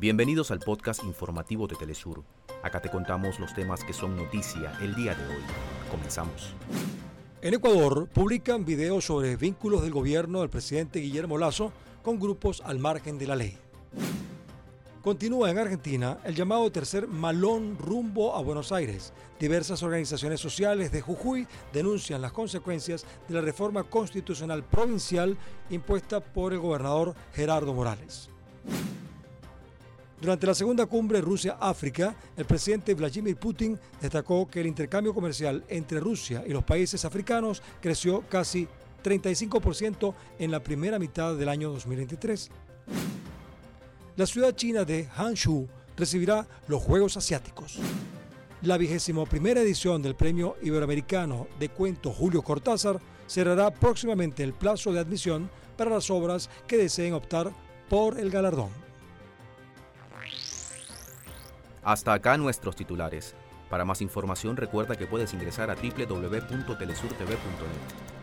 Bienvenidos al podcast informativo de Telesur. Acá te contamos los temas que son noticia el día de hoy. Comenzamos. En Ecuador publican videos sobre vínculos del gobierno del presidente Guillermo Lazo con grupos al margen de la ley. Continúa en Argentina el llamado tercer malón rumbo a Buenos Aires. Diversas organizaciones sociales de Jujuy denuncian las consecuencias de la reforma constitucional provincial impuesta por el gobernador Gerardo Morales. Durante la segunda cumbre Rusia-África, el presidente Vladimir Putin destacó que el intercambio comercial entre Rusia y los países africanos creció casi 35% en la primera mitad del año 2023. La ciudad china de Hangzhou recibirá los Juegos Asiáticos. La vigésimo primera edición del Premio Iberoamericano de Cuento Julio Cortázar cerrará próximamente el plazo de admisión para las obras que deseen optar por el galardón. Hasta acá nuestros titulares. Para más información recuerda que puedes ingresar a www.telesurtv.net.